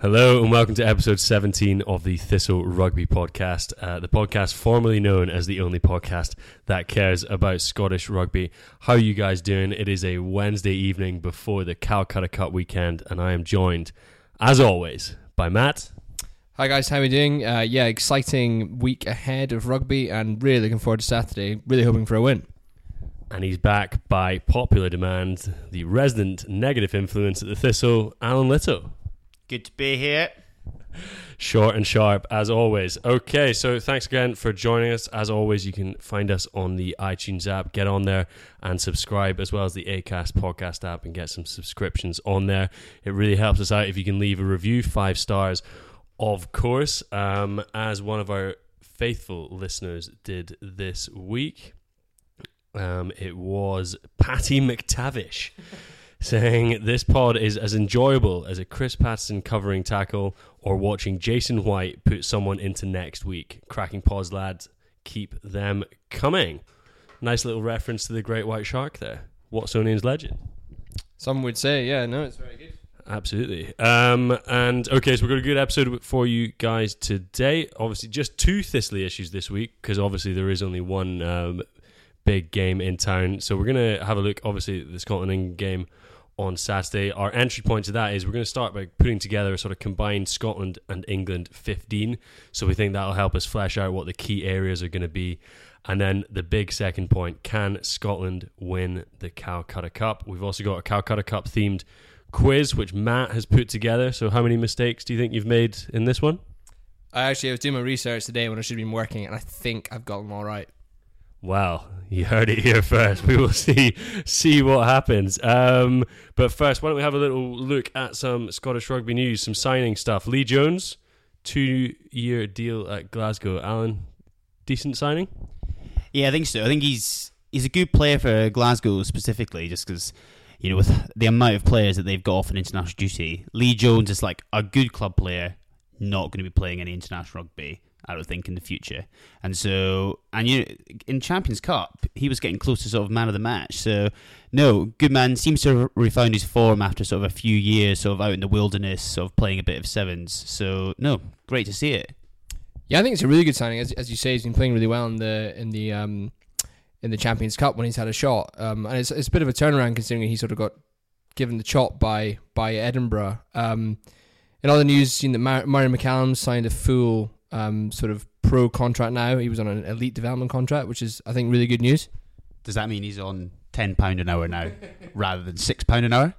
Hello and welcome to episode 17 of the Thistle Rugby Podcast, uh, the podcast formerly known as the only podcast that cares about Scottish rugby. How are you guys doing? It is a Wednesday evening before the Calcutta Cup weekend, and I am joined, as always, by Matt. Hi guys, how are we doing? Uh, yeah, exciting week ahead of rugby, and really looking forward to Saturday. Really hoping for a win. And he's back by popular demand, the resident negative influence at the Thistle, Alan Little. Good to be here. Short and sharp, as always. Okay, so thanks again for joining us. As always, you can find us on the iTunes app. Get on there and subscribe, as well as the ACAST podcast app, and get some subscriptions on there. It really helps us out if you can leave a review, five stars, of course, um, as one of our faithful listeners did this week. Um, it was Patty McTavish saying this pod is as enjoyable as a Chris Paterson covering tackle or watching Jason White put someone into next week. Cracking pods, lads. Keep them coming. Nice little reference to the great white shark there. Watsonian's legend. Some would say, yeah, no, it's very good. Absolutely. Um, and okay, so we've got a good episode for you guys today. Obviously, just two Thistley issues this week because obviously there is only one um, big game in town. So we're going to have a look, obviously, at the Scotland game on Saturday. Our entry point to that is we're going to start by putting together a sort of combined Scotland and England 15. So we think that'll help us flesh out what the key areas are going to be. And then the big second point can Scotland win the Calcutta Cup? We've also got a Calcutta Cup themed quiz, which Matt has put together. So, how many mistakes do you think you've made in this one? I actually I was doing my research today when I should have been working, and I think I've got them all right. Well, you heard it here first. We will see see what happens. Um, but first, why don't we have a little look at some Scottish rugby news, some signing stuff. Lee Jones, two year deal at Glasgow. Alan, decent signing. Yeah, I think so. I think he's he's a good player for Glasgow specifically, just because you know with the amount of players that they've got off an international duty. Lee Jones is like a good club player, not going to be playing any international rugby. I don't think in the future, and so and you in Champions Cup he was getting close to sort of man of the match. So no, good man seems to have refound his form after sort of a few years sort of out in the wilderness, sort of playing a bit of sevens. So no, great to see it. Yeah, I think it's a really good signing. As, as you say, he's been playing really well in the in the um, in the Champions Cup when he's had a shot, um, and it's, it's a bit of a turnaround considering he sort of got given the chop by by Edinburgh. Um, in other news, seen that Mar- Murray McCallum signed a full um, sort of pro contract now. He was on an elite development contract, which is I think really good news. Does that mean he's on ten pound an hour now rather than six pound an hour?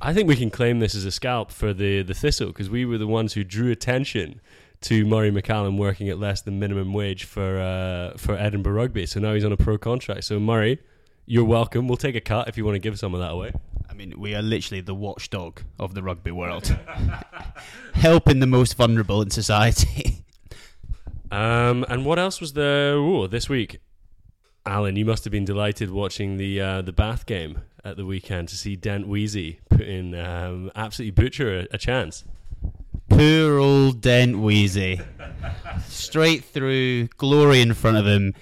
I think we can claim this as a scalp for the the Thistle because we were the ones who drew attention to Murray McCallum working at less than minimum wage for uh, for Edinburgh Rugby. So now he's on a pro contract. So Murray, you're welcome. We'll take a cut if you want to give some of that away. I mean, we are literally the watchdog of the rugby world, helping the most vulnerable in society. Um, and what else was there ooh, this week? Alan, you must have been delighted watching the uh, the Bath game at the weekend to see Dent Weezy put in um, absolutely butcher a, a chance. Poor old Dent Weezy. Straight through, glory in front of him,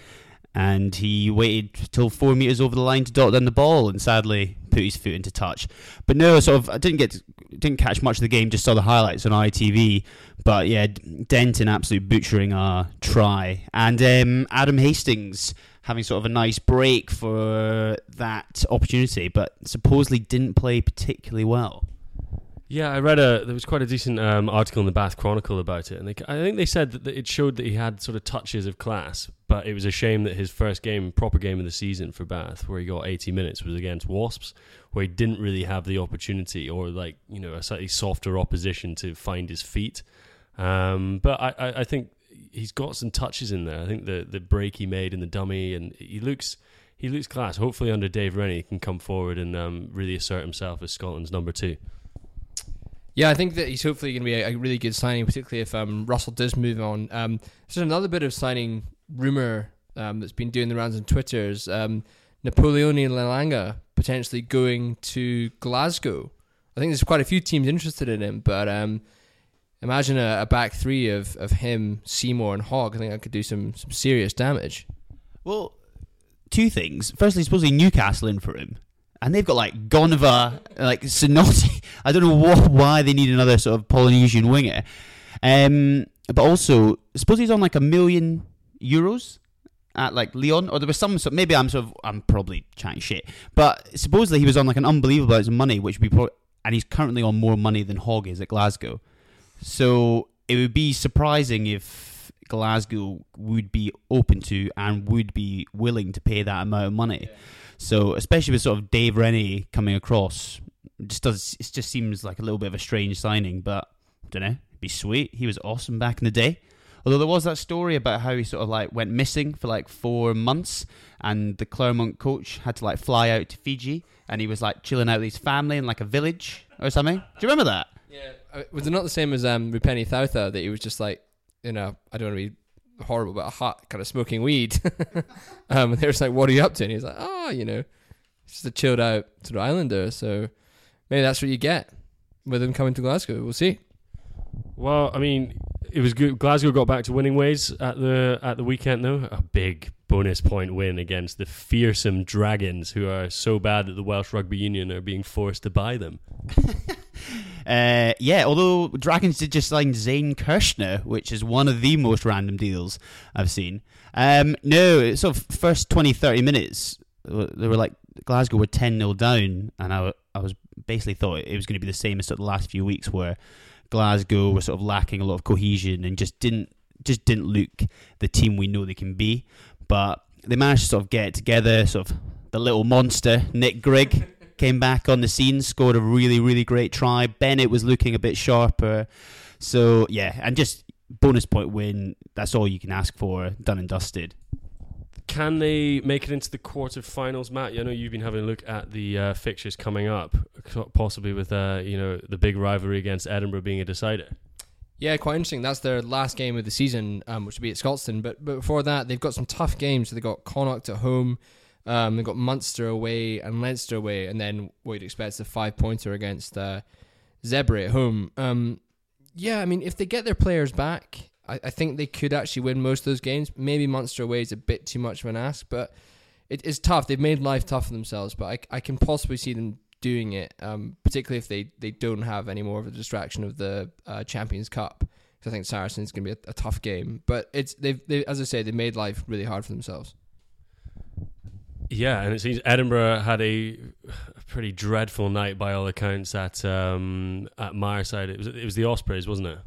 and he waited till four metres over the line to dot down the ball, and sadly put his foot into touch. But no, sort of, I didn't get didn't catch much of the game, just saw the highlights on ITV. But yeah, Denton absolute butchering a try, and um, Adam Hastings having sort of a nice break for that opportunity, but supposedly didn't play particularly well. Yeah, I read a there was quite a decent um, article in the Bath Chronicle about it, and they, I think they said that it showed that he had sort of touches of class, but it was a shame that his first game, proper game of the season for Bath, where he got 80 minutes, was against Wasps, where he didn't really have the opportunity or like you know a slightly softer opposition to find his feet. Um, but I, I, I think he's got some touches in there. I think the the break he made in the dummy, and he looks he looks class. Hopefully, under Dave Rennie, he can come forward and um, really assert himself as Scotland's number two. Yeah, I think that he's hopefully going to be a, a, really good signing, particularly if um, Russell does move on. Um, there's another bit of signing rumor um, that's been doing the rounds on Twitter's. um, Napolioni Nalaga potentially going to Glasgow. I think there's quite a few teams interested in him, but um, imagine a, a, back three of, of him, Seymour, and Hogg. I think that could do some, some serious damage. Well, two things. Firstly, supposedly Newcastle in for him and they've got like Goneva, like Sinoti. I don't know what, why they need another sort of Polynesian winger. Um, but also, suppose he's on like a million euros at like Lyon, or there was some. So maybe I'm sort of I'm probably chatting shit, but supposedly he was on like an unbelievable amount of money, which would be pro- and he's currently on more money than Hogg is at Glasgow. So it would be surprising if Glasgow would be open to and would be willing to pay that amount of money. Yeah. So especially with sort of Dave Rennie coming across, it just does it just seems like a little bit of a strange signing, but I don't know, it'd be sweet. He was awesome back in the day. Although there was that story about how he sort of like went missing for like four months, and the Clermont coach had to like fly out to Fiji, and he was like chilling out with his family in like a village or something. Do you remember that? Yeah, uh, was it not the same as um, Rupeni Thautha that he was just like, you know, I don't want to be horrible, but a hot kind of smoking weed. um, and they were just like, "What are you up to?" And he's like, "Oh, you know, just a chilled out sort of islander." So maybe that's what you get with him coming to Glasgow. We'll see. Well, I mean, it was good. Glasgow got back to winning ways at the at the weekend, though. A big bonus point win against the fearsome Dragons, who are so bad that the Welsh Rugby Union are being forced to buy them. Uh, yeah, although Dragons did just sign Zane Kirchner, which is one of the most random deals I've seen. Um, no, of first 20, 30 minutes, they were like, Glasgow were 10 0 down, and I, I was basically thought it was going to be the same as the last few weeks where Glasgow were sort of lacking a lot of cohesion and just didn't just didn't look the team we know they can be. But they managed to sort of get together, sort of the little monster, Nick Grigg came back on the scene, scored a really, really great try. Bennett was looking a bit sharper. So, yeah, and just bonus point win. That's all you can ask for. Done and dusted. Can they make it into the quarterfinals, Matt? I know you've been having a look at the uh, fixtures coming up, possibly with uh, you know the big rivalry against Edinburgh being a decider. Yeah, quite interesting. That's their last game of the season, um, which will be at Scotstoun. But, but before that, they've got some tough games. they've got Connacht at home, um, they've got Munster away and Leinster away, and then what you'd expect is a five pointer against uh, Zebre at home. Um, yeah, I mean, if they get their players back, I, I, think they could actually win most of those games. Maybe Munster away is a bit too much of an ask, but it is tough. They've made life tough for themselves, but I, I can possibly see them doing it, um, particularly if they, they don't have any more of a distraction of the uh, Champions Cup. Because I think Saracens going to be a, a, tough game, but it's they've they, as I say they made life really hard for themselves. Yeah, and it seems Edinburgh had a, pretty dreadful night by all accounts at um, at Myreside. It was it was the Ospreys, wasn't it?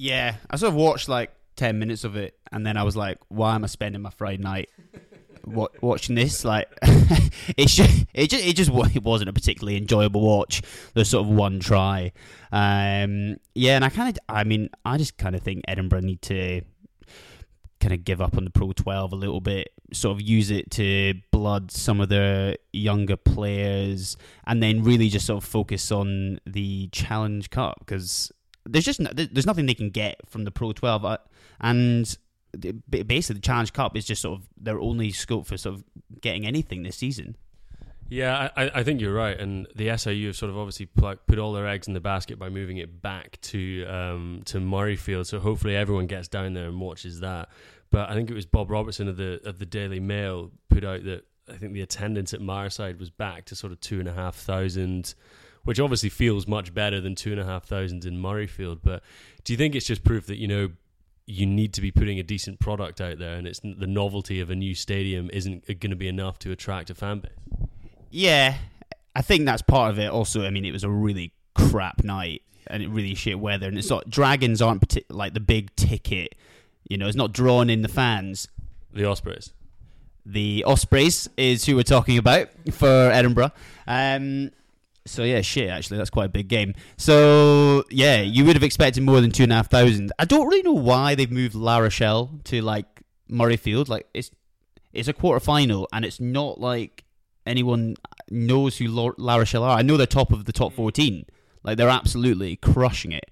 Yeah, I sort of watched like ten minutes of it, and then I was like, "Why am I spending my Friday night wa- watching this. Like, it just, it just, it just, it wasn't a particularly enjoyable watch. the sort of one try. Um, yeah, and I kind of, I mean, I just kind of think Edinburgh need to kind of give up on the Pro 12 a little bit, sort of use it to blood some of the younger players, and then really just sort of focus on the Challenge Cup because there's just no, there's nothing they can get from the Pro 12, uh, and basically the Challenge Cup is just sort of their only scope for sort of getting anything this season. Yeah, I, I- think you're right, and the SRU have sort of obviously put all their eggs in the basket by moving it back to um, to Murrayfield. So hopefully everyone gets down there and watches that. But I think it was Bob Robertson of the of the Daily Mail put out that I think the attendance at Myreside was back to sort of two and a half thousand, which obviously feels much better than two and a half thousand in Murrayfield. But do you think it's just proof that you know? You need to be putting a decent product out there, and it's the novelty of a new stadium isn't going to be enough to attract a fan base. Yeah, I think that's part of it. Also, I mean, it was a really crap night and it really shit weather, and it's not dragons aren't partic- like the big ticket. You know, it's not drawn in the fans. The Ospreys. The Ospreys is who we're talking about for Edinburgh. Um, so yeah, shit. Actually, that's quite a big game. So yeah, you would have expected more than two and a half thousand. I don't really know why they've moved La Rochelle to like Murrayfield. Like it's it's a quarter final, and it's not like anyone knows who La Rochelle are. I know they're top of the top fourteen. Like they're absolutely crushing it,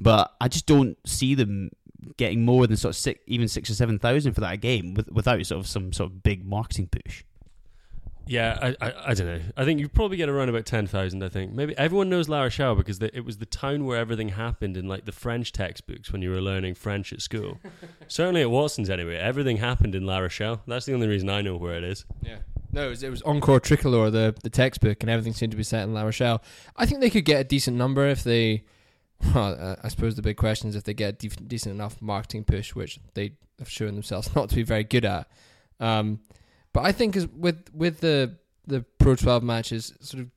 but I just don't see them getting more than sort of six, even six or seven thousand for that game with, without sort of some sort of big marketing push. Yeah, I, I, I don't know. I think you probably get around about ten thousand. I think maybe everyone knows La Rochelle because the, it was the town where everything happened in like the French textbooks when you were learning French at school. Certainly at Watson's anyway. Everything happened in La Rochelle. That's the only reason I know where it is. Yeah. No, it was, it was Encore Tricolore, the, the textbook, and everything seemed to be set in La Rochelle. I think they could get a decent number if they. Well, I suppose the big question is if they get a decent enough marketing push, which they have shown themselves not to be very good at. Um, but I think as with with the the Pro 12 matches, sort of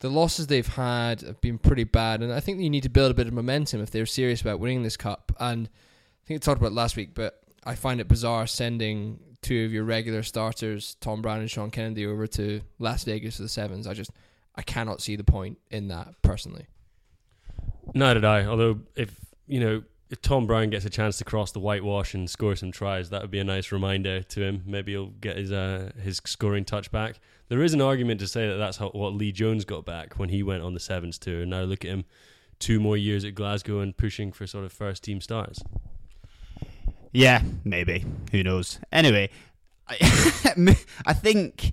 the losses they've had have been pretty bad, and I think you need to build a bit of momentum if they're serious about winning this cup. And I think I talked about last week, but I find it bizarre sending two of your regular starters, Tom Brown and Sean Kennedy, over to Las Vegas for the sevens. I just I cannot see the point in that personally. Neither did I. Although if you know if Tom Brown gets a chance to cross the whitewash and score some tries, that would be a nice reminder to him. Maybe he'll get his uh, his scoring touch back. There is an argument to say that that's how, what Lee Jones got back when he went on the sevens tour. And now look at him, two more years at Glasgow and pushing for sort of first team starts. Yeah, maybe. Who knows? Anyway, I, I think.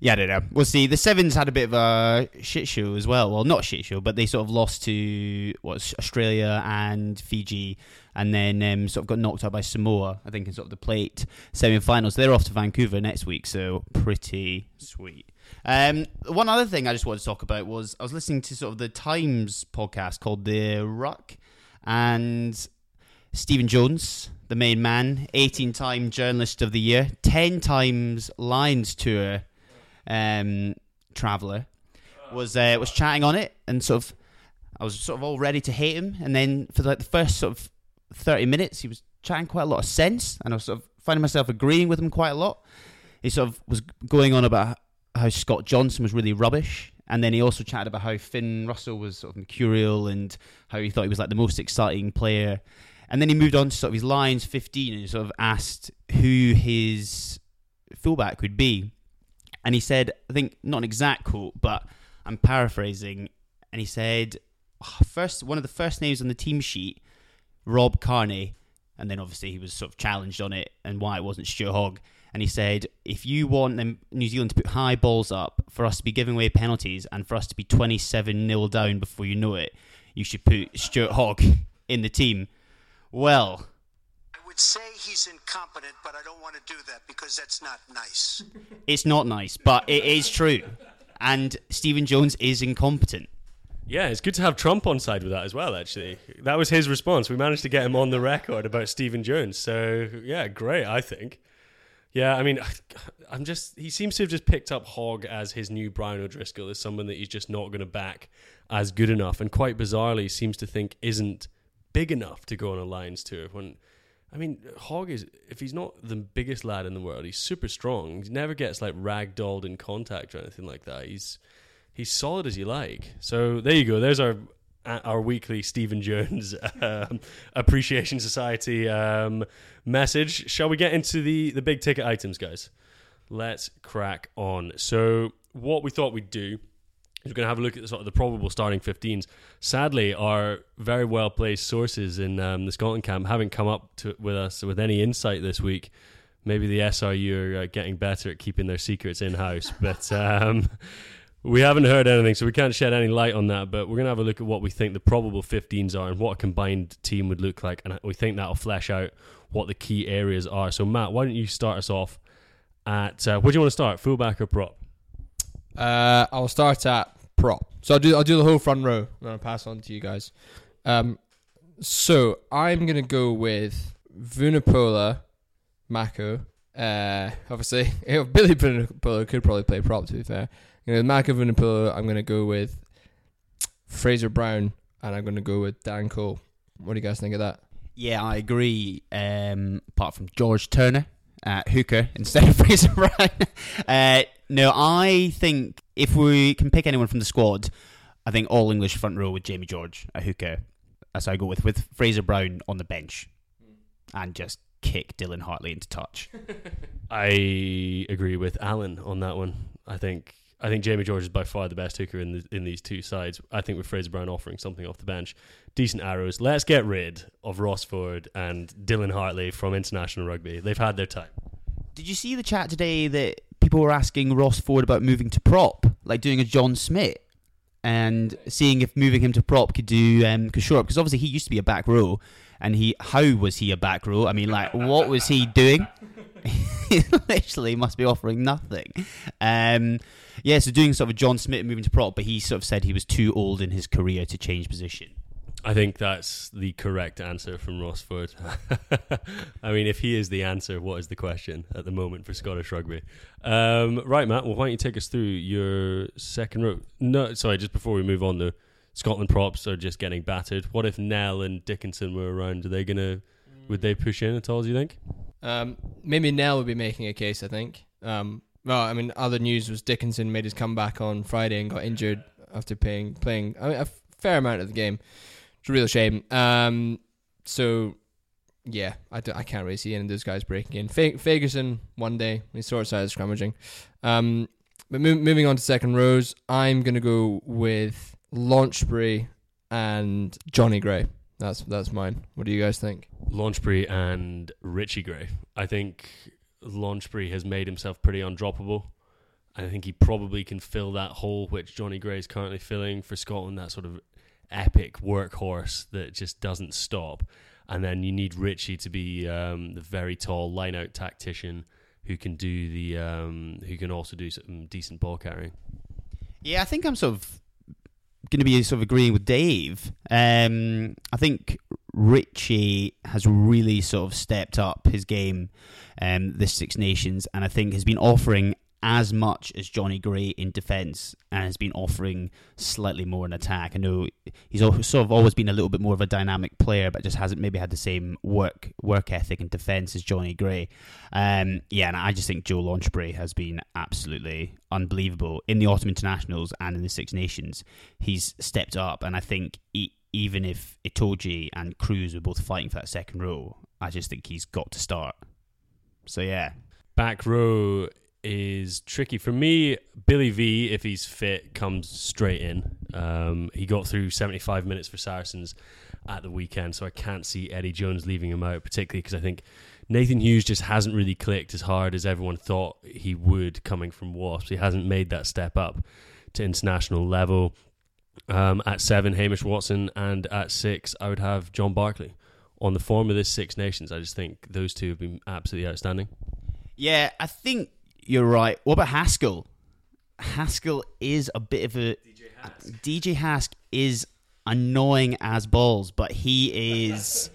Yeah, I don't know. We'll see. The Sevens had a bit of a shit show as well. Well, not a shit show, but they sort of lost to what Australia and Fiji, and then um, sort of got knocked out by Samoa. I think in sort of the plate semi-finals. They're off to Vancouver next week, so pretty sweet. Um, one other thing I just wanted to talk about was I was listening to sort of the Times podcast called The Ruck, and Stephen Jones, the main man, 18 time journalist of the year, 10 times Lions Tour um, traveller, was uh, was chatting on it and sort of I was sort of all ready to hate him and then for like the first sort of 30 minutes he was chatting quite a lot of sense and I was sort of finding myself agreeing with him quite a lot. He sort of was going on about how Scott Johnson was really rubbish and then he also chatted about how Finn Russell was sort of mercurial and how he thought he was like the most exciting player. And then he moved on to sort of his Lions 15 and he sort of asked who his fullback would be. And he said, I think not an exact quote, but I'm paraphrasing. And he said, "Oh, first one of the first names on the team sheet, Rob Kearney. And then obviously he was sort of challenged on it and why it wasn't Stuart Hogg. And he said, if you want New Zealand to put high balls up, for us to be giving away penalties, and for us to be 27 0 down before you know it, you should put Stuart Hogg in the team. Well, would say he's incompetent, but I don't want to do that because that's not nice. it's not nice, but it is true. And Stephen Jones is incompetent. Yeah, it's good to have Trump on side with that as well. Actually, that was his response. We managed to get him on the record about Stephen Jones. So yeah, great. I think. Yeah, I mean, I'm just. He seems to have just picked up Hogg as his new Brian O'Driscoll as someone that he's just not going to back as good enough, and quite bizarrely seems to think isn't big enough to go on a Lions tour. When I mean, Hogg is if he's not the biggest lad in the world, he's super strong. He never gets like ragdolled in contact or anything like that. He's he's solid as you like. So there you go. There's our our weekly Stephen Jones um, Appreciation Society um, message. Shall we get into the the big ticket items, guys? Let's crack on. So what we thought we'd do we're going to have a look at the, sort of the probable starting 15s. Sadly, our very well placed sources in um, the Scotland camp haven't come up to, with us with any insight this week. Maybe the SRU are uh, getting better at keeping their secrets in house, but um, we haven't heard anything, so we can't shed any light on that. But we're going to have a look at what we think the probable 15s are and what a combined team would look like, and we think that'll flesh out what the key areas are. So, Matt, why don't you start us off at uh, where do you want to start, fullback or prop? Uh, I'll start at. So I'll do I'll do the whole front row and I'll pass on to you guys. Um, so I'm gonna go with Vunipola, Mako. Uh, obviously, Billy Vunipola could probably play prop. To be fair, you know, Mako Vunipola. I'm gonna go with Fraser Brown, and I'm gonna go with Dan Cole. What do you guys think of that? Yeah, I agree. Um, apart from George Turner, uh, hooker instead of Fraser Brown. uh, no, I think if we can pick anyone from the squad, I think all English front row with Jamie George, a hooker. That's I go with with Fraser Brown on the bench, hmm. and just kick Dylan Hartley into touch. I agree with Alan on that one. I think I think Jamie George is by far the best hooker in the, in these two sides. I think with Fraser Brown offering something off the bench, decent arrows. Let's get rid of Ross Ford and Dylan Hartley from international rugby. They've had their time. Did you see the chat today that people were asking Ross Ford about moving to prop, like doing a John Smit, and seeing if moving him to prop could do um, could shore up because obviously he used to be a back row, and he how was he a back row? I mean, like what was he doing? he literally must be offering nothing. Um, yeah, so doing sort of a John Smit moving to prop, but he sort of said he was too old in his career to change position. I think that's the correct answer from Ross Ford. I mean, if he is the answer, what is the question at the moment for Scottish rugby? Um, right, Matt. Well, why don't you take us through your second row? No, sorry. Just before we move on, the Scotland props are just getting battered. What if Nel and Dickinson were around? Are they gonna? Would they push in at all? Do you think? Um, maybe Nel would be making a case. I think. Um, well, I mean, other news was Dickinson made his comeback on Friday and got injured after playing playing I mean, a fair amount of the game. It's a real shame. Um, so yeah, I, can't really see any of those guys breaking in. F- Fagerson one day he sorts out scrummaging. Um, but mo- moving on to second rows, I'm gonna go with Launchbury and Johnny Gray. That's that's mine. What do you guys think? Launchbury and Richie Gray. I think Launchbury has made himself pretty undroppable. I think he probably can fill that hole which Johnny Gray is currently filling for Scotland. That sort of epic workhorse that just doesn't stop. And then you need Richie to be um, the very tall line out tactician who can do the um, who can also do some decent ball carrying. Yeah, I think I'm sort of going to be sort of agreeing with Dave. Um, I think Richie has really sort of stepped up his game um, this Six Nations, and I think has been offering as much as Johnny Gray in defence and has been offering slightly more in attack. I know he's sort of always been a little bit more of a dynamic player, but just hasn't maybe had the same work work ethic in defence as Johnny Gray. Um, yeah, and I just think Joe Launchbury has been absolutely unbelievable in the autumn internationals and in the Six Nations. He's stepped up, and I think he, even if Itoje and Kruis were both fighting for that second row, I just think he's got to start. So yeah, back row is tricky for me. Billy V, if he's fit, comes straight in. Um, he got through 75 minutes for Saracens at the weekend, so I can't see Eddie Jones leaving him out, particularly because I think Nathan Hughes just hasn't really clicked as hard as everyone thought he would coming from Wasps. He hasn't made that step up to international level. Um, at seven, Hamish Watson, and at six, I would have John Barclay. On the form of this Six Nations, I just think those two have been absolutely outstanding. Yeah, I think you're right. What about Haskell? Haskell is a bit of a DJ Hask. DJ Hask is annoying as balls, but he is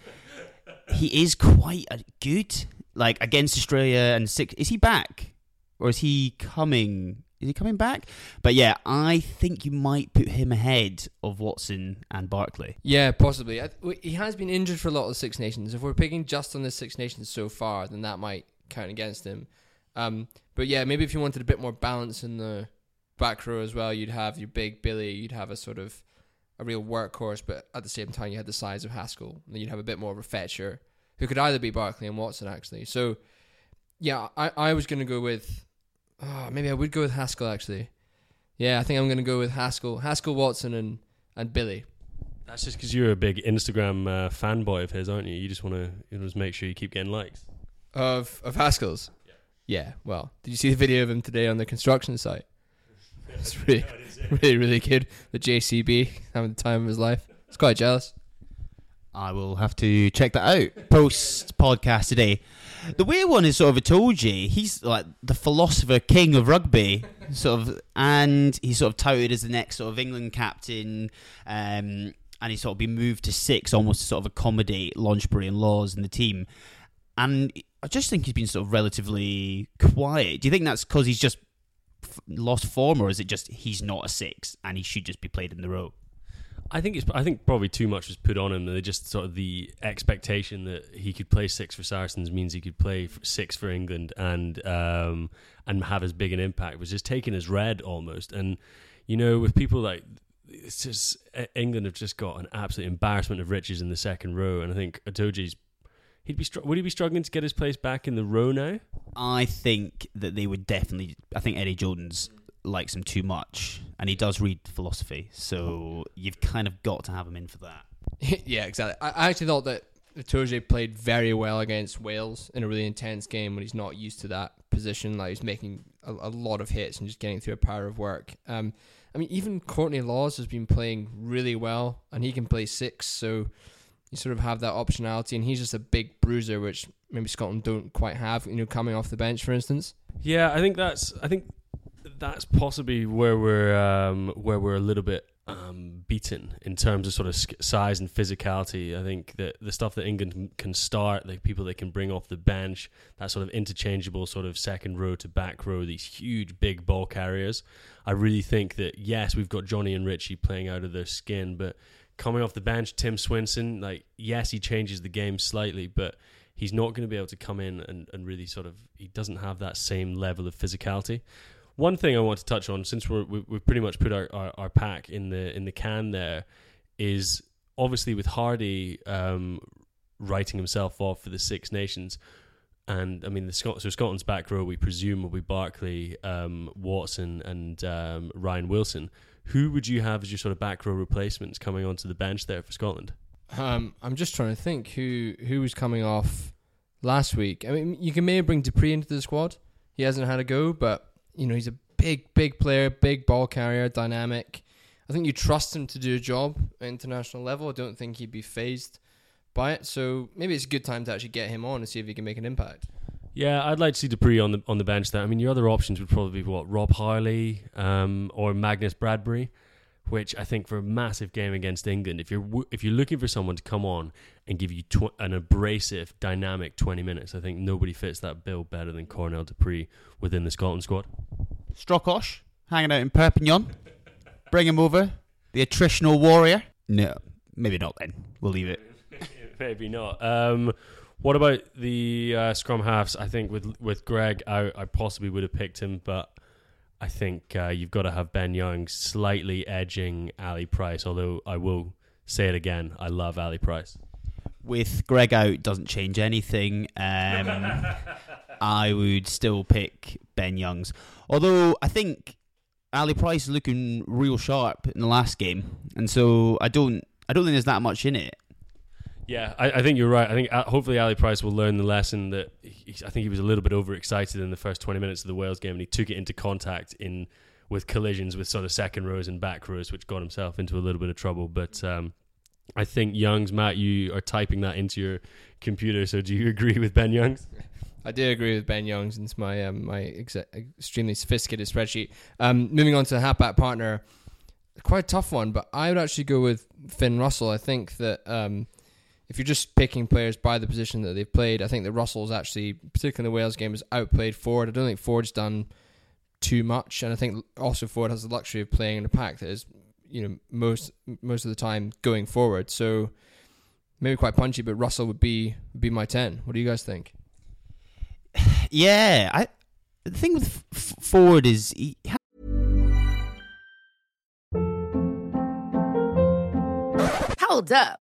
he is quite good. Like against Australia and six, is he back or is he coming? Is he coming back? But yeah, I think you might put him ahead of Watson and Barclay. Yeah, possibly. I, w- he has been injured for a lot of the Six Nations. If we're picking just on the Six Nations so far, then that might count against him. Um, but yeah, maybe if you wanted a bit more balance in the back row as well, you'd have your big Billy. You'd have a sort of a real workhorse, but at the same time, you had the size of Haskell. And then you'd have a bit more of a fetcher who could either be Barclay and Watson actually. So yeah, I, I was gonna go with oh, maybe I would go with Haskell actually. Yeah, I think I'm gonna go with Haskell, Haskell, Watson, and and Billy. That's just because you're a big Instagram uh, fanboy of his, aren't you? You just want to you know, just make sure you keep getting likes. Of of Haskell's. Yeah. Yeah. Well, did you see the video of him today on the construction site? It's really, really, really good. The JCB having the time of his life. It's quite jealous. I will have to check that out post podcast today. The weird one is sort of Itoje. He's like the philosopher king of rugby, sort of, and he's sort of touted as the next sort of England captain. Um, and he's sort of been moved to six, almost to sort of accommodate Launchbury and Lawes in the team. And I just think he's been sort of relatively quiet. Do you think that's because he's just f- lost form, or is it just he's not a six and he should just be played in the row? I think it's. I think probably too much was put on him. They just sort of the expectation that he could play six for Saracens means he could play six for England and um, and have as big an impact was just taken as read almost. And you know, with people like it's just England have just got an absolute embarrassment of riches in the second row. And I think Itoje's he'd be str- would he be struggling to get his place back in the row now? I think that they would definitely. I think Eddie Jordan's likes him too much, and he does read philosophy. So you've kind of got to have him in for that. yeah, exactly. I, I actually thought that Itoje played very well against Wales in a really intense game when he's not used to that position. Like he's making a, a lot of hits and just getting through a power of work. Um, I mean, even Courtney Lawes has been playing really well, and he can play six. So you sort of have that optionality, and he's just a big bruiser, which maybe Scotland don't quite have. You know, coming off the bench, for instance. Yeah, I think that's. I think that's possibly where we're um, where we're a little bit um, beaten in terms of sort of size and physicality. I think that the stuff that England can start, the people they can bring off the bench, that sort of interchangeable sort of second row to back row, these huge big ball carriers. I really think that yes, we've got Johnny and Richie playing out of their skin, but coming off the bench, Tim Swinson, like yes, he changes the game slightly, but he's not going to be able to come in and, and really sort of he doesn't have that same level of physicality. One thing I want to touch on, since we're, we, we've pretty much put our, our, our pack in the in the can, there is obviously with Hardy um, writing himself off for the Six Nations, and I mean the Scot- so Scotland's back row we presume will be Barclay, um, Watson, and um, Ryan Wilson. Who would you have as your sort of back row replacements coming onto the bench there for Scotland? Um, I'm just trying to think who who was coming off last week. I mean, you can maybe bring Du Preez into the squad. He hasn't had a go, but you know he's a big, big player, big ball carrier, dynamic. I think you trust him to do a job at international level. I don't think he'd be phased by it. So maybe it's a good time to actually get him on and see if he can make an impact. Yeah, I'd like to see Du Preez on the on the bench there. I mean, your other options would probably be what Rob Harley um, or Magnus Bradbury, which I think for a massive game against England, if you're w- if you're looking for someone to come on and give you tw- an abrasive, dynamic twenty minutes, I think nobody fits that bill better than Cornell Du Preez within the Scotland squad. Strokosch hanging out in Perpignan. Bring him over. The attritional warrior. No, maybe not. Then we'll leave it. Maybe not. Um, what about the uh, scrum halves? I think with with Greig out, I possibly would have picked him, but I think uh, you've got to have Ben Young slightly edging Ali Price. Although I will say it again, I love Ali Price. With Greig out, doesn't change anything. Um, I would still pick Ben Youngs. Although I think Ali Price is looking real sharp in the last game, and so I don't, I don't think there's that much in it. Yeah, I, I think you're right. I think uh, hopefully Ali Price will learn the lesson that he, I think he was a little bit overexcited in the first 20 minutes of the Wales game, and he took it into contact in with collisions with sort of second rows and back rows, which got himself into a little bit of trouble. But um, I think Youngs, Matt, you are typing that into your computer. So do you agree with Ben Youngs? I do agree with Ben Youngs into my um, my ex- extremely sophisticated spreadsheet. Um, moving on to the halfback partner, quite a tough one, but I would actually go with Finn Russell. I think that um, if you're just picking players by the position that they've played, I think that Russell's actually, particularly in the Wales game, has outplayed Ford. I don't think Ford's done too much. And I think also Ford has the luxury of playing in a pack that is, you know, most most of the time going forward. So maybe quite punchy, but Russell would be would be my ten. What do you guys think? Yeah, I the thing with F- Ford is he Hold up.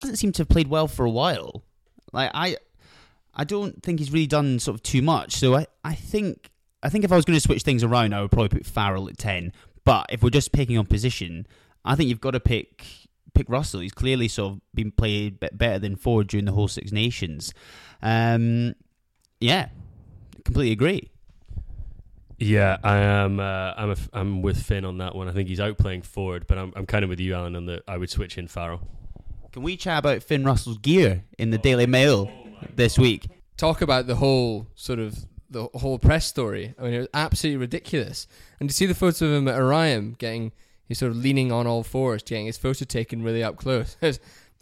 Doesn't seem to have played well for a while. Like I, I don't think he's really done sort of too much. So I, I think, I think if I was going to switch things around, I would probably put Farrell at ten. But if we're just picking on position, I think you've got to pick pick Russell. He's clearly sort of been played better than Ford during the whole Six Nations. Um, yeah, completely agree. Yeah, I am. Uh, I'm. A, I'm with Finn on that one. I think he's outplaying Ford, but I'm. I'm kind of with you, Alan, on the. I would switch in Farrell. Can we chat about Finn Russell's gear in the Daily Mail this week? Talk about the whole sort of the whole press story. I mean, it was absolutely ridiculous. And to see the photo of him at Orion getting, he's sort of leaning on all fours, getting his photo taken really up close. It's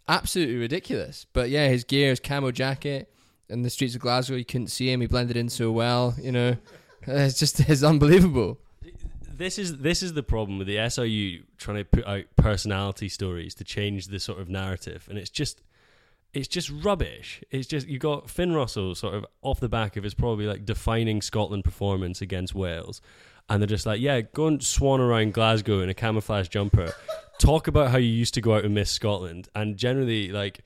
absolutely ridiculous. But yeah, his gear, his camo jacket, in the streets of Glasgow, you couldn't see him. He blended in so well. You know, it's just it's unbelievable. This is this is the problem with the SRU trying to put out personality stories to change the sort of narrative, and it's just it's just rubbish. It's just you got Finn Russell sort of off the back of his probably like defining Scotland performance against Wales, and they're just like, yeah, go and swan around Glasgow in a camouflage jumper, talk about how you used to go out and miss Scotland, and generally like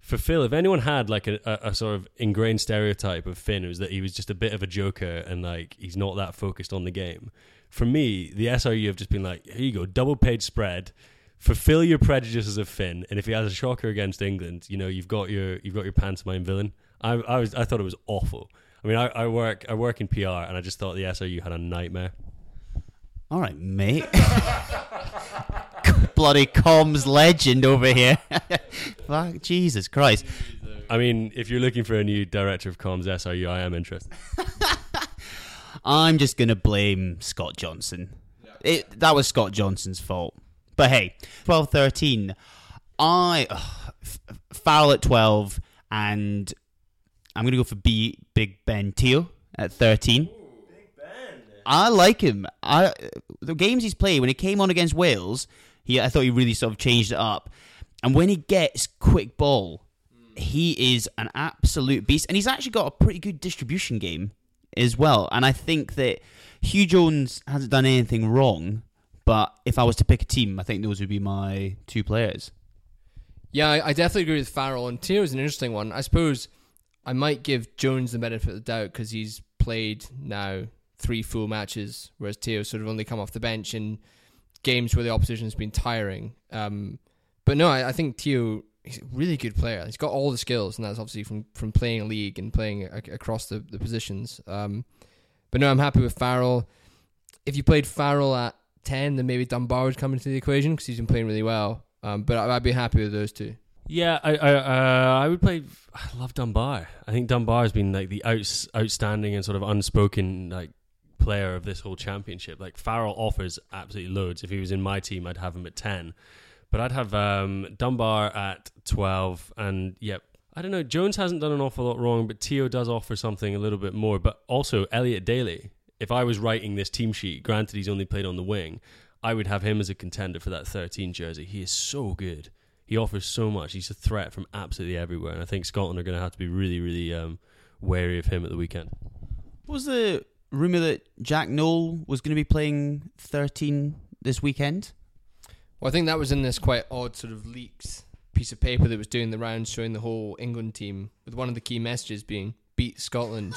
for Phil, if anyone had like a, a, a, sort of ingrained stereotype of Finn, it was that he was just a bit of a joker and like he's not that focused on the game. For me, the SRU have just been like, here you go, double page spread, fulfill your prejudices of Finn, and if he has a shocker against England, you know you've got your you've got your pantomime villain. I, I was I thought it was awful. I mean, I, I work I work in PR, and I just thought the SRU had a nightmare. All right, mate. Bloody comms legend over here. Fuck, Jesus Christ. I mean, if you're looking for a new director of comms SRU, I am interested. I'm just going to blame Scott Johnson. It, that was Scott Johnson's fault. But hey, 12 13. I. ugh, F- Farrell at 12, and I'm going to go for B, Big Ben Te'o at 13. I like him. I the games he's played when he came on against Wales, he I thought he really sort of changed it up. And when he gets quick ball, hmm. he is an absolute beast, and he's actually got a pretty good distribution game as well. And I think that Huw Jones hasn't done anything wrong. But if I was to pick a team, I think those would be my two players. Yeah, I, definitely agree with Farrell. And is an interesting one. I suppose I might give Jones the benefit of the doubt because he's played now three full matches, whereas Te'o's sort of only come off the bench in games where the opposition's been tiring. Um, but no, I, I think Teo he's a really good player. He's got all the skills, and that's obviously from, from playing league and playing across the, the positions. Um, but no, I'm happy with Farrell. If you played Farrell at 10, then maybe Dunbar would come into the equation because he's been playing really well. Um, but I, I'd be happy with those two. Yeah, I I, uh, I would play. I love Dunbar. I think Dunbar has been like the outs, outstanding and sort of unspoken like player of this whole championship. Like Farrell offers absolutely loads. If he was in my team, I'd have him at ten, but I'd have um, Dunbar at twelve. And yep, I don't know. Jones hasn't done an awful lot wrong, but Te'o does offer something a little bit more. But also Elliot Daly. If I was writing this team sheet, granted he's only played on the wing, I would have him as a contender for that 13 jersey. He is so good. He offers so much. He's a threat from absolutely everywhere. And I think Scotland are going to have to be really, really um, wary of him at the weekend. What was the rumor that Jack Nowell was going to be playing 13 this weekend. Well, I think that was in this quite odd sort of leaks piece of paper that was doing the rounds showing the whole England team with one of the key messages being beat Scotland.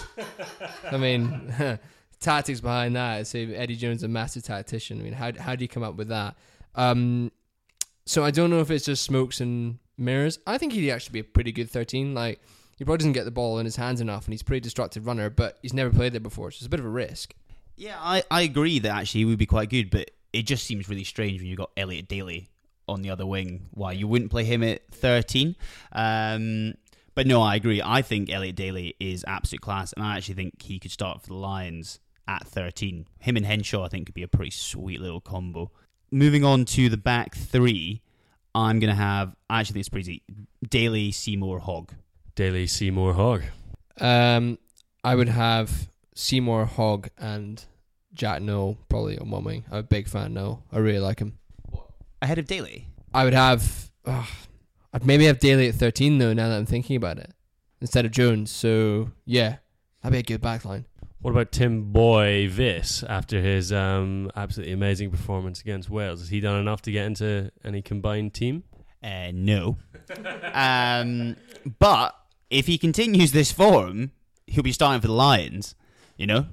I mean, tactics behind that. So Eddie Jones, a master tactician. I mean, how how do you come up with that? Um, so I don't know if it's just smokes and mirrors. I think he'd actually be a pretty good 13. Like he probably doesn't get the ball in his hands enough, and he's a pretty destructive runner, but he's never played there before, so it's a bit of a risk. Yeah, I, I agree that actually he would be quite good, but it just seems really strange when you've got Elliot Daly on the other wing. Why you wouldn't play him at 13? Um, but no, I agree. I think Elliot Daly is absolute class, and I actually think he could start for the Lions at 13. Him and Henshaw, I think, could be a pretty sweet little combo. Moving on to the back three, I'm going to have, I actually think it's pretty easy, Daly, Seymour, Hogg. Daly, Seymour, Hogg. Um, I would have Seymour, Hogg, and Jack Nowell probably on one wing. I'm a big fan. Noel, I really like him. Ahead of Daly? I would have. Uh, I'd maybe have Daly at 13 though. Now that I'm thinking about it, instead of Jones. So yeah, that'd be a good backline. What about Tim Boy Viss after his um, absolutely amazing performance against Wales? Has he done enough to get into any combined team? Uh, no. um, but if he continues this form, he'll be starting for the Lions. You know,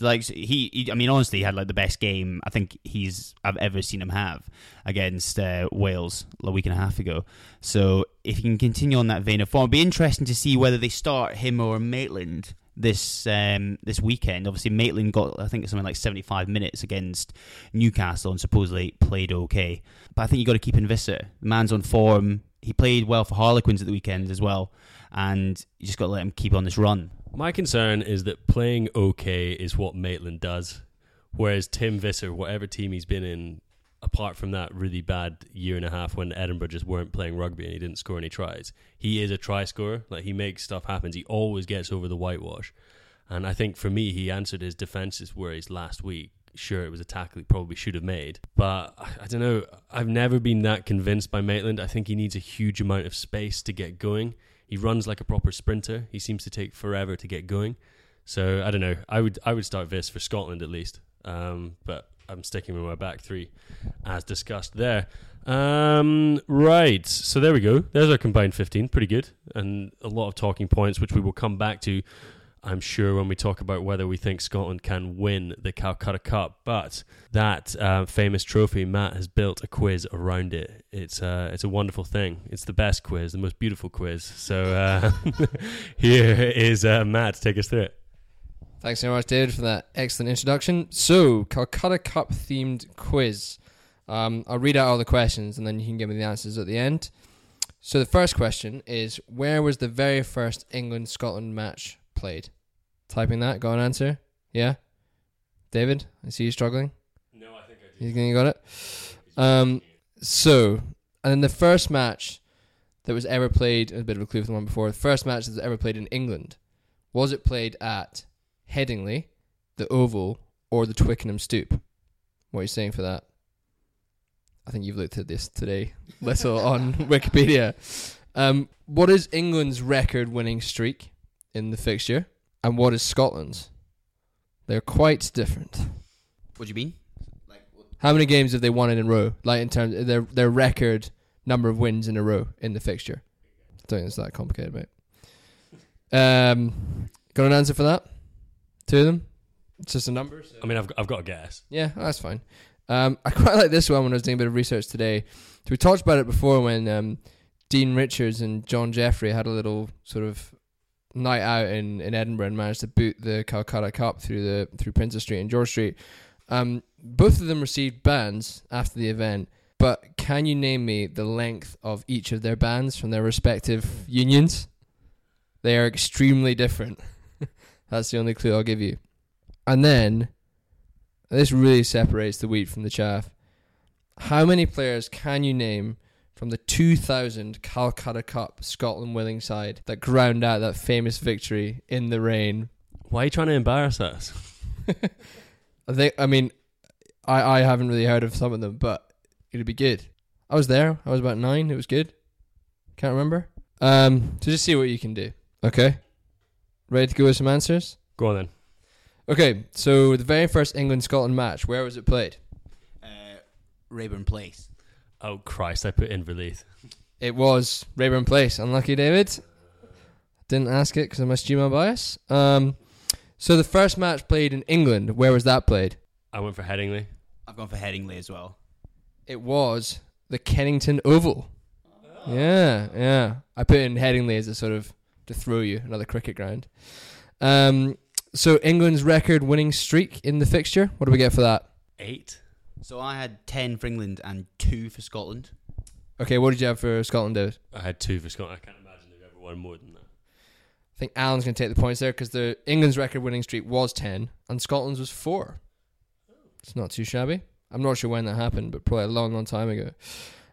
like he, he, I mean, honestly, he had like the best game I think he's I've ever seen him have against uh, Wales a week and a half ago. So if he can continue on that vein of form, it'll be interesting to see whether they start him or Maitland this um, this weekend. Obviously, Maitland got I think something like seventy five minutes against Newcastle and supposedly played okay. But I think you got to keep in Visser. The man's on form. He played well for Harlequins at the weekend as well, and you just got to let him keep on this run. My concern is that playing okay is what Maitland does, whereas Tim Visser, whatever team he's been in, apart from that really bad year and a half when Edinburgh just weren't playing rugby and he didn't score any tries, he is a try scorer. Like he makes stuff happen. He always gets over the whitewash. And I think for me, he answered his defenses worries last week. Sure, it was a tackle he probably should have made, but I, I don't know. I've never been that convinced by Maitland. I think he needs a huge amount of space to get going. He runs like a proper sprinter. He seems to take forever to get going. So I don't know. I would I would start this for Scotland at least. Um, but I'm sticking with my back three, as discussed there. Um, right. So there we go. There's our combined 15. Pretty good, and a lot of talking points, which we will come back to. I'm sure when we talk about whether we think Scotland can win the Calcutta Cup, but that uh, famous trophy, Matt has built a quiz around it. It's uh, it's a wonderful thing. It's the best quiz, the most beautiful quiz. So uh, here is uh, Matt to take us through it. Thanks very much, David, for that excellent introduction. So, Calcutta Cup themed quiz. Um, I'll read out all the questions and then you can give me the answers at the end. So, the first question is Where was the very first England Scotland match played? Typing that, got an answer? Yeah? David, I see you struggling. No, I think I do. You think you got it? Um, so, and then the first match that was ever played, a bit of a clue from the one before, the first match that was ever played in England, was it played at Headingley, the Oval, or the Twickenham Stoop? What are you saying for that? I think you've looked at this today, little on Wikipedia. Um, what is England's record winning streak in the fixture? And what is Scotland's? They're quite different. What do you mean? How many games have they won in a row? Like in terms of their their record number of wins in a row in the fixture. I don't think it's that complicated, mate. Um, got an answer for that? Two of them. It's just a number. so- I mean, I've I've got a guess. yeah, that's fine. Um, I quite like this one when I was doing a bit of research today. So we talked about it before when um, Dean Richards and John Jeffrey had a little sort of night out in, in Edinburgh and managed to boot the Calcutta Cup through the through Princes Street and George Street. Um, both of them received bans after the event, but can you name me the length of each of their bans from their respective unions? They are extremely different. That's the only clue I'll give you. And then this really separates the wheat from the chaff. How many players can you name from the 2000 Calcutta Cup Scotland winning side that ground out that famous victory in the rain? Why are you trying to embarrass us? I think I mean I I haven't really heard of some of them, but it'd be good. I was there. I was about 9. It was good. Can't remember. Um so just see what you can do. Okay? Ready to go with some answers? Go on then. Okay, so the very first England Scotland match, where was it played? Uh, Raeburn Place. Oh Christ! I put in Inverleith. It was Raeburn Place. Unlucky, David. Didn't ask it because I must do my bias. Um, so the first match played in England. Where was that played? I went for Headingley. I've gone for Headingley as well. It was the Kennington Oval. Yeah, yeah. I put in Headingley as a sort of to throw you another cricket ground. Um, so England's record winning streak in the fixture. What do we get for that? Eight. So I had 10 for England and 2 for Scotland. Okay, what did you have for Scotland, David? I had two for Scotland. I can't imagine they've ever won more than that. I think Alan's going to take the points there because the England's record winning streak was 10 and Scotland's was 4. It's not too shabby. I'm not sure when that happened, but probably a long, long time ago.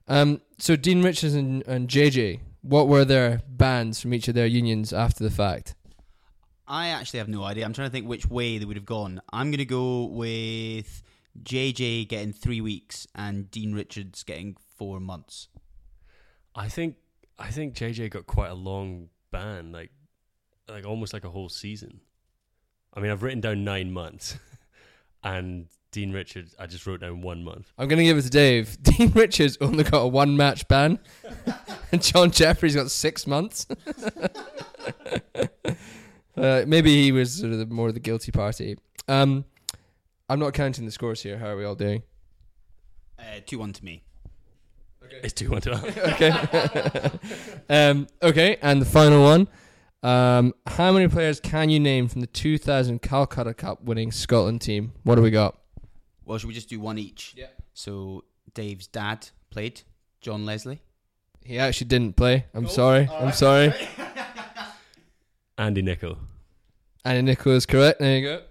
Um, so Dean Richards and, and JJ, what were their bans from each of their unions after the fact? I actually have no idea. I'm trying to think which way they would have gone. I'm going to go with JJ getting three weeks and Dean Richards getting four months. I think I think JJ got quite a long ban, like like almost like a whole season. I mean, I've written down nine months, and Dean Richards, I just wrote down one month. I'm going to give it to Dave. Dean Richards only got a one match ban, and John Jeffries got six months. uh, maybe he was sort of the, more of the guilty party. Um, I'm not counting the scores here. How are we all doing? Uh, 2 1 to me. It's two one to us. okay. um, okay, and the final one. Um, how many players can you name from the 2000 Calcutta Cup winning Scotland team? What do we got? Well, should we just do one each? Yeah. So Dave's dad played, John Leslie. He actually didn't play. I'm sorry. I'm sorry. Andy Nicol. Andy Nicol is correct. There you go.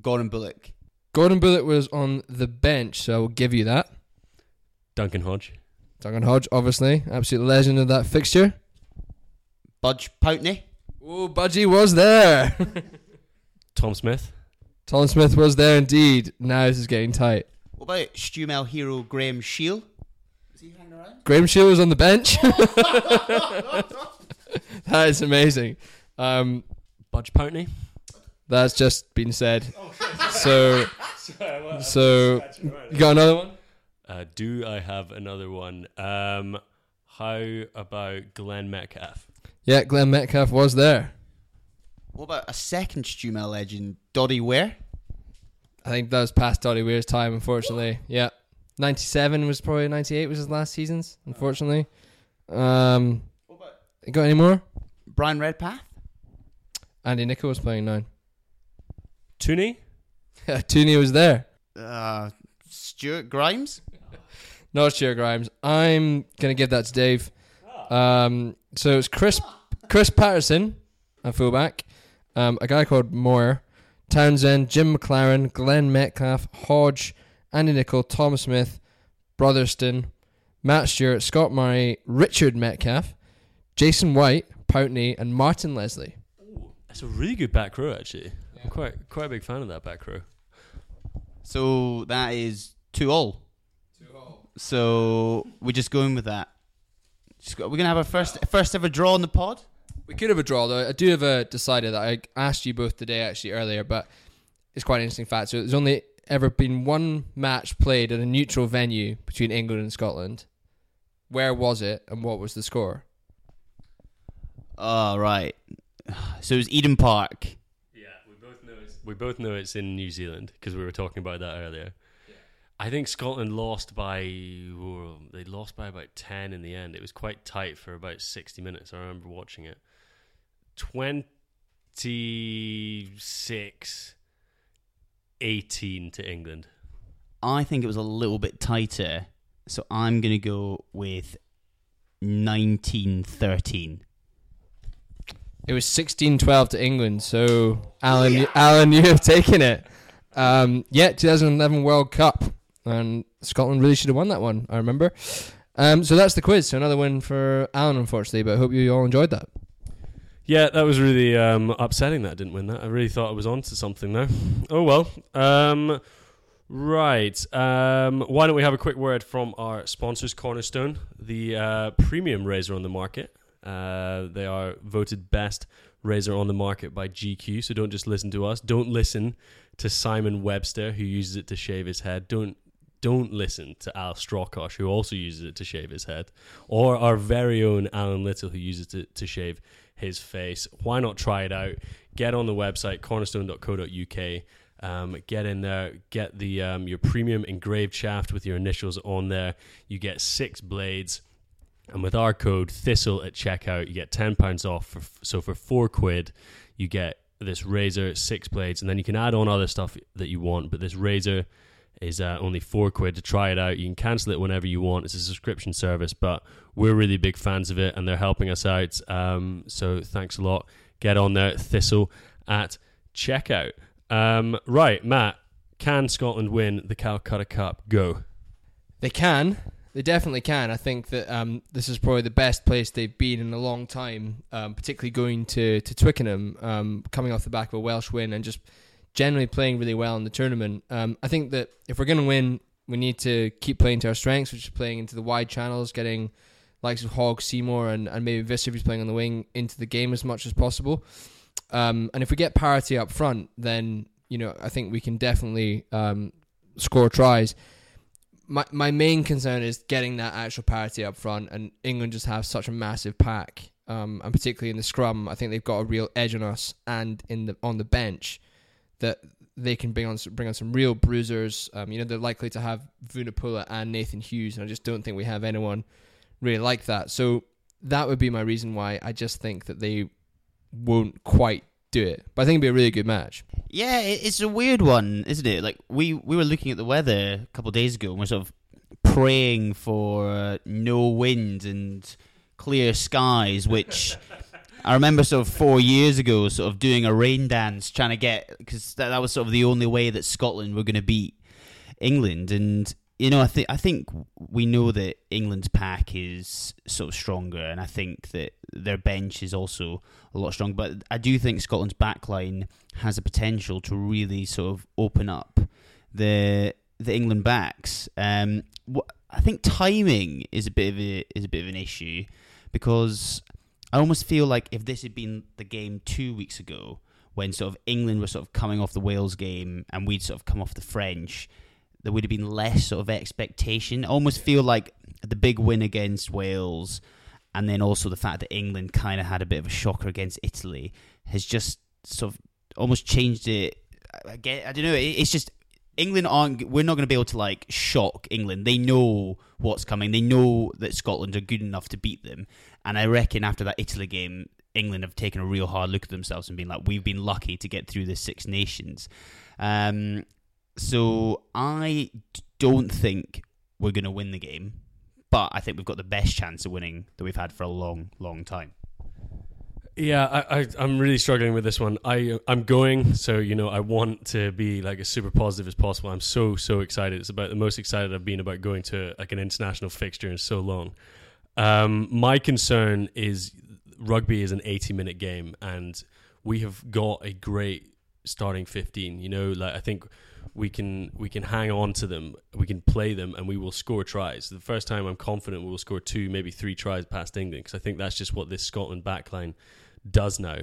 Gordon Bullock. Gordon Bullock was on the bench, so I will give you that. Duncan Hodge. Duncan Hodge, obviously, absolute legend of that fixture. Budge Pountney. Oh, Budgie was there. Tom Smith. Tom Smith was there indeed. Now this is getting tight. What about Stumel hero Graham Shiel? Graham Shiel was on the bench. that is amazing. Um, Budge Pountney. That's just been said. So, so you got another one? Uh, do I have another one? Um, how about Glenn Metcalfe? Yeah, Glenn Metcalfe was there. What about a second Stumel legend, Doddie Weir? I think that was past Doddie Weir's time, unfortunately. Yeah. 97 was probably 98 was his last seasons, unfortunately. Um, you got any more? Bryan Redpath? Andy Nicol was playing nine. Tooney? Tooney was there. Uh, Stuart Grimes? Not Stuart Grimes. I'm going to give that to Dave. Um, so it's Chris Chris Paterson, a fullback, um, a guy called Moore, Townsend, Jim McLaren, Glenn Metcalfe, Hodge, Andy Nicol, Tom Smith, Brotherstone, Matt Stewart, Scott Murray, Richard Metcalfe, Jason White, Pountney, and Martin Leslie. That's a really good back row, actually. I'm quite quite a big fan of that back row. So that is two all. Two all. So we're just going with that. Just go, we're gonna have our first first ever draw on the pod. We could have a draw though. I do have a decided that I asked you both today actually earlier, but it's quite an interesting fact. So there's only ever been one match played at a neutral venue between England and Scotland. Where was it, and what was the score? Oh right. So it was Eden Park. Yeah, we both know it's we both know it's in New Zealand because we were talking about that earlier. I think Scotland lost by oh, they lost by about ten in the end. It was quite tight for about sixty minutes. I remember watching it. Twenty six. 18 to England. I think it was a little bit tighter, so I'm gonna go with 1913. It was 16-12 to England. So Alan, you, Alan, you have taken it. Um, yeah, 2011 World Cup, and Scotland really should have won that one. I remember. Um, so that's the quiz. So another win for Alan, unfortunately. But I hope you all enjoyed that. Yeah, that was really um, upsetting that I didn't win that. I really thought I was onto something there. Oh well. Um, right. Um, why don't we have a quick word from our sponsors, Cornerstone, the uh, premium razor on the market. Uh, they are voted best razor on the market by GQ. So don't just listen to us. Don't listen to Simon Webster who uses it to shave his head. Don't don't listen to Al Strokosch who also uses it to shave his head, or our very own Alan Little who uses it to shave his face. Why not try it out? Get on the website cornerstone.co.uk. Um, get in there, get the um, your premium engraved shaft with your initials on there. You get six blades, and with our code Thistle at checkout, you get ten pounds off. For, so for four quid, you get this razor, six blades, and then you can add on other stuff that you want. But this razor is uh, only four quid to try it out. You can cancel it whenever you want. It's a subscription service, but we're really big fans of it, and they're helping us out. Um, so thanks a lot. Get on there, Thistle at checkout. Um, right, Matt, can Scotland win the Calcutta Cup? Go. They can. They definitely can. I think that um, this is probably the best place they've been in a long time, um, particularly going to, to Twickenham, um, coming off the back of a Welsh win and just generally playing really well in the tournament. Um, I think that if we're going to win, we need to keep playing to our strengths, which is playing into the wide channels, getting likes of Hogg, Seymour, and, and maybe Visser, who's playing on the wing, into the game as much as possible. Um, and if we get parity up front, then you know I think we can definitely um, score tries. My my main concern is getting that actual parity up front, and England just have such a massive pack, um, and particularly in the scrum, I think they've got a real edge on us, and in the on the bench, that they can bring on bring on some real bruisers. Um, you know they're likely to have Vunipola and Nathan Hughes, and I just don't think we have anyone really like that. So that would be my reason why I just think that they won't quite do it. But I think it'd be a really good match. Yeah, it's a weird one, isn't it? Like we we were looking at the weather a couple days ago, and we're sort of praying for uh, no wind and clear skies, which. I remember sort of four years ago, sort of doing a rain dance, trying to get because that, that was sort of the only way that Scotland were going to beat England, and you know, I think I think we know that England's pack is sort of stronger, and I think that their bench is also a lot stronger. But I do think Scotland's backline has a potential to really sort of open up the the England backs. Um, what, I think timing is a bit of a is a bit of an issue because I almost feel like if this had been the game two weeks ago, when sort of England were sort of coming off the Wales game and we'd sort of come off the French there would have been less sort of expectation. I almost feel like the big win against Wales, and then also the fact that England kind of had a bit of a shocker against Italy, has just sort of almost changed it. I, get, I don't know. It's just England aren't. We're not going to be able to like shock England. They know what's coming. They know that Scotland are good enough to beat them. And I reckon after that Italy game, England have taken a real hard look at themselves and been like, "We've been lucky to get through the Six Nations." Um, so I don't think we're going to win the game, but I think we've got the best chance of winning that we've had for a long, long time. Yeah, I, I am really struggling with this one. I I'm going, so you know I want to be like as super positive as possible. I'm so so excited. It's about the most excited I've been about going to like an international fixture in so long. Um, my concern is rugby is an 80 minute game, and we have got a great starting 15. You know, like I think we can we can hang on to them, we can play them, and we will score tries. The first time I'm confident we will score two, maybe three tries past England because I think that's just what this Scotland backline does now.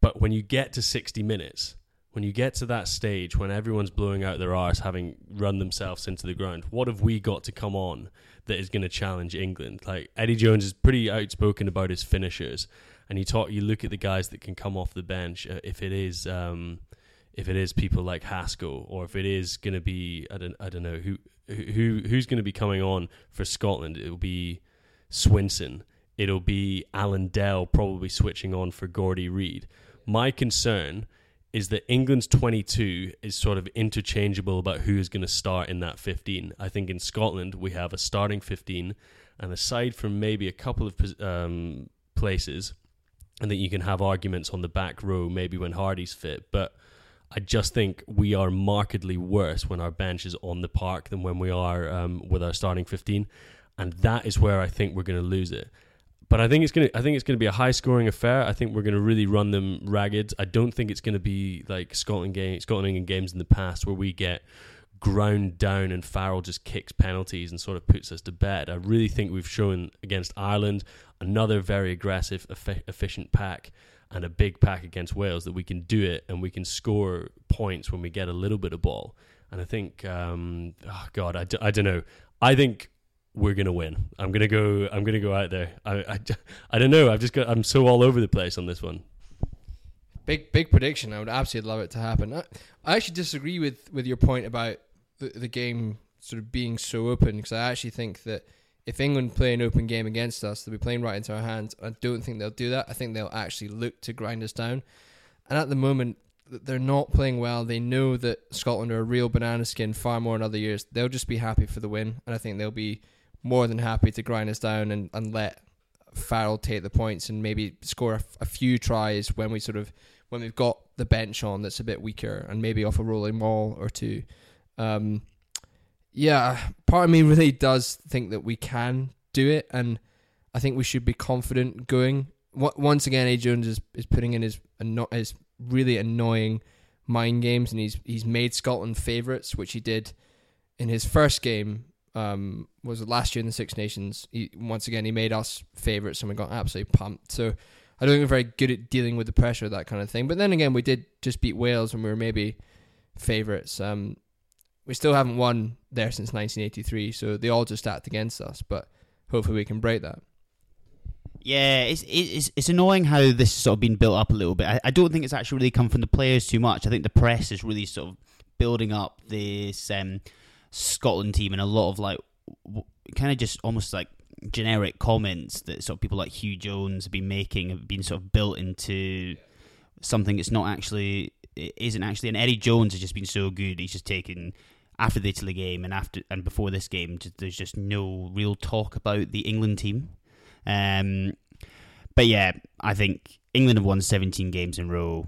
But when you get to 60 minutes, when you get to that stage when everyone's blowing out their arse, having run themselves into the ground, what have we got to come on that is going to challenge England? Like Eddie Jones is pretty outspoken about his finishers, and you talk, you look at the guys that can come off the bench. Uh, if it is um, if it is people like Haskell or if it is going to be I don't I don't know who who who's going to be coming on for Scotland. It'll be Swinson. It'll be Alan Dell probably switching on for Gordy Reid. My concern is that England's 22 is sort of interchangeable about who is going to start in that 15. I think in Scotland we have a starting 15, and aside from maybe a couple of um, places, I think you can have arguments on the back row, maybe when Hardy's fit, but I just think we are markedly worse when our bench is on the park than when we are um, with our starting 15, and that is where I think we're going to lose it. But I think it's going to I think it's to be a high scoring affair. I think we're going to really run them ragged. I don't think it's going to be like Scotland game Scotland England games in the past where we get ground down and Farrell just kicks penalties and sort of puts us to bed. I really think we've shown against Ireland another very aggressive, efficient pack and a big pack against Wales that we can do it and we can score points when we get a little bit of ball. And I think, um, oh God, I, d- I don't know. I think we're gonna win. I'm gonna go. I'm gonna go out there. I, I, I don't know. I've just got. I'm so all over the place on this one. Big big prediction. I would absolutely love it to happen. I, I actually disagree with with your point about the, the game sort of being so open because I actually think that if England play an open game against us, they'll be playing right into our hands. I don't think they'll do that. I think they'll actually look to grind us down. And at the moment, they're not playing well. They know that Scotland are a real banana skin far more in other years. They'll just be happy for the win. And I think they'll be more than happy to grind us down and, and let Farrell take the points and maybe score a, few tries when we sort of when we've got the bench on that's a bit weaker and maybe off a rolling maul or two. Um, yeah, part of me really does think that we can do it, and I think we should be confident going. Once again, Eddie Jones is, is putting in his his really annoying mind games, and he's he's made Scotland favourites, which he did in his first game. Um, was last year in the Six Nations. He, once again, he made us favourites, and we got absolutely pumped. So I don't think we're very good at dealing with the pressure, that kind of thing. But then again, we did just beat Wales, and we were maybe favourites. Um, we still haven't won there since 1983, so they all just stacked against us. But hopefully, we can break that. Yeah, it's it's it's annoying how this has sort of been built up a little bit. I, I don't think it's actually really come from the players too much. I think the press is really sort of building up this um, Scotland team and a lot of like kind of just almost like generic comments that sort of people like Huw Jones have been making have been sort of built into something that's not actually it isn't actually. And Eddie Jones has just been so good. He's just taken after the Italy game and after and before this game. There's just no real talk about the England team. Um, but yeah, I think England have won 17 games in a row.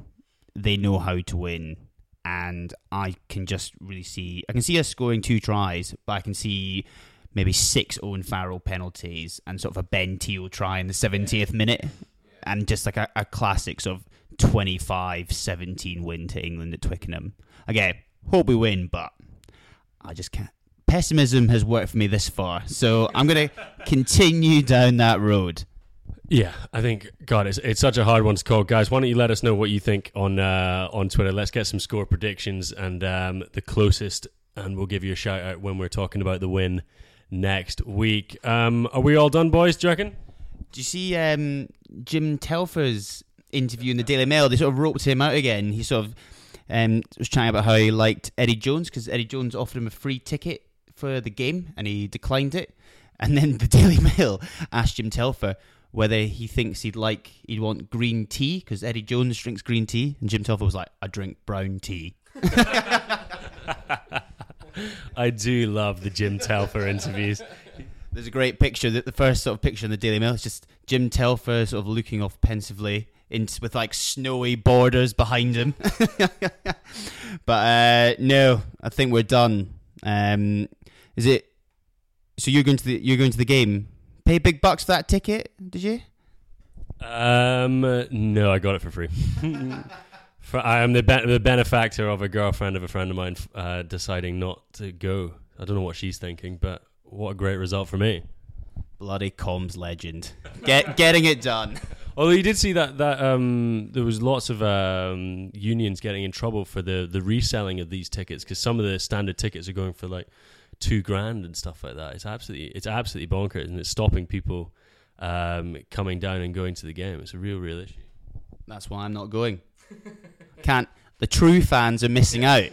They know how to win, and I can just really see. I can see us scoring two tries, but I can see maybe six Owen Farrell penalties and sort of a Ben Te'o try in the 70th minute, and just like a, a classic sort of 25-17 win to England at Twickenham. Again, hope we win, but I just can't. Pessimism has worked for me this far, so I'm going to continue down that road. Yeah, I think God, it's it's such a hard one to call, guys. Why don't you let us know what you think on uh, on Twitter? Let's get some score predictions and um, the closest, and we'll give you a shout out when we're talking about the win next week. Um, are we all done, boys? Do you reckon? Do you see um, Jim Telfer's interview in the Daily Mail? They sort of roped him out again. He sort of um, was chatting about how he liked Eddie Jones because Eddie Jones offered him a free ticket for the game and he declined it. And then the Daily Mail asked Jim Telfer whether he thinks he'd like he'd want green tea because Eddie Jones drinks green tea, and Jim Telfer was like, "I drink brown tea." I do love the Jim Telfer interviews. There's a great picture. The first sort of picture in the Daily Mail is just Jim Telfer sort of looking off pensively in, with like snowy borders behind him. but uh, no, I think we're done. Um, is it? So you're going to the you're going to the game? Pay big bucks for that ticket? Did you? Um, no, I got it for free. for, I am the be- the benefactor of a girlfriend of a friend of mine uh, deciding not to go. I don't know what she's thinking, but what a great result for me. Bloody comms legend, get getting it done. Although you did see that that um, there was lots of um, unions getting in trouble for the the reselling of these tickets because some of the standard tickets are going for like two grand and stuff like that. It's absolutely it's absolutely bonkers and it's stopping people um, coming down and going to the game. It's a real real issue. That's why I'm not going. Can't. The true fans are missing out.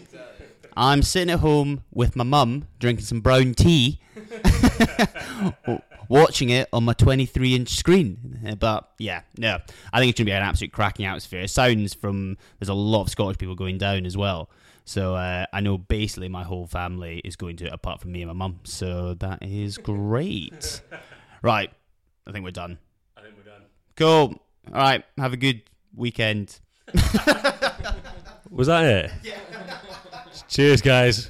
I'm sitting at home with my mum drinking some brown tea, watching it on my 23 inch screen. But yeah, no, I think it's going to be an absolute cracking atmosphere. It sounds from there's a lot of Scottish people going down as well. So uh, I know basically my whole family is going to, it, apart from me and my mum. So that is great. right, I think we're done. I think we're done. Cool. All right, have a good weekend. Was that it? Yeah. Cheers, guys.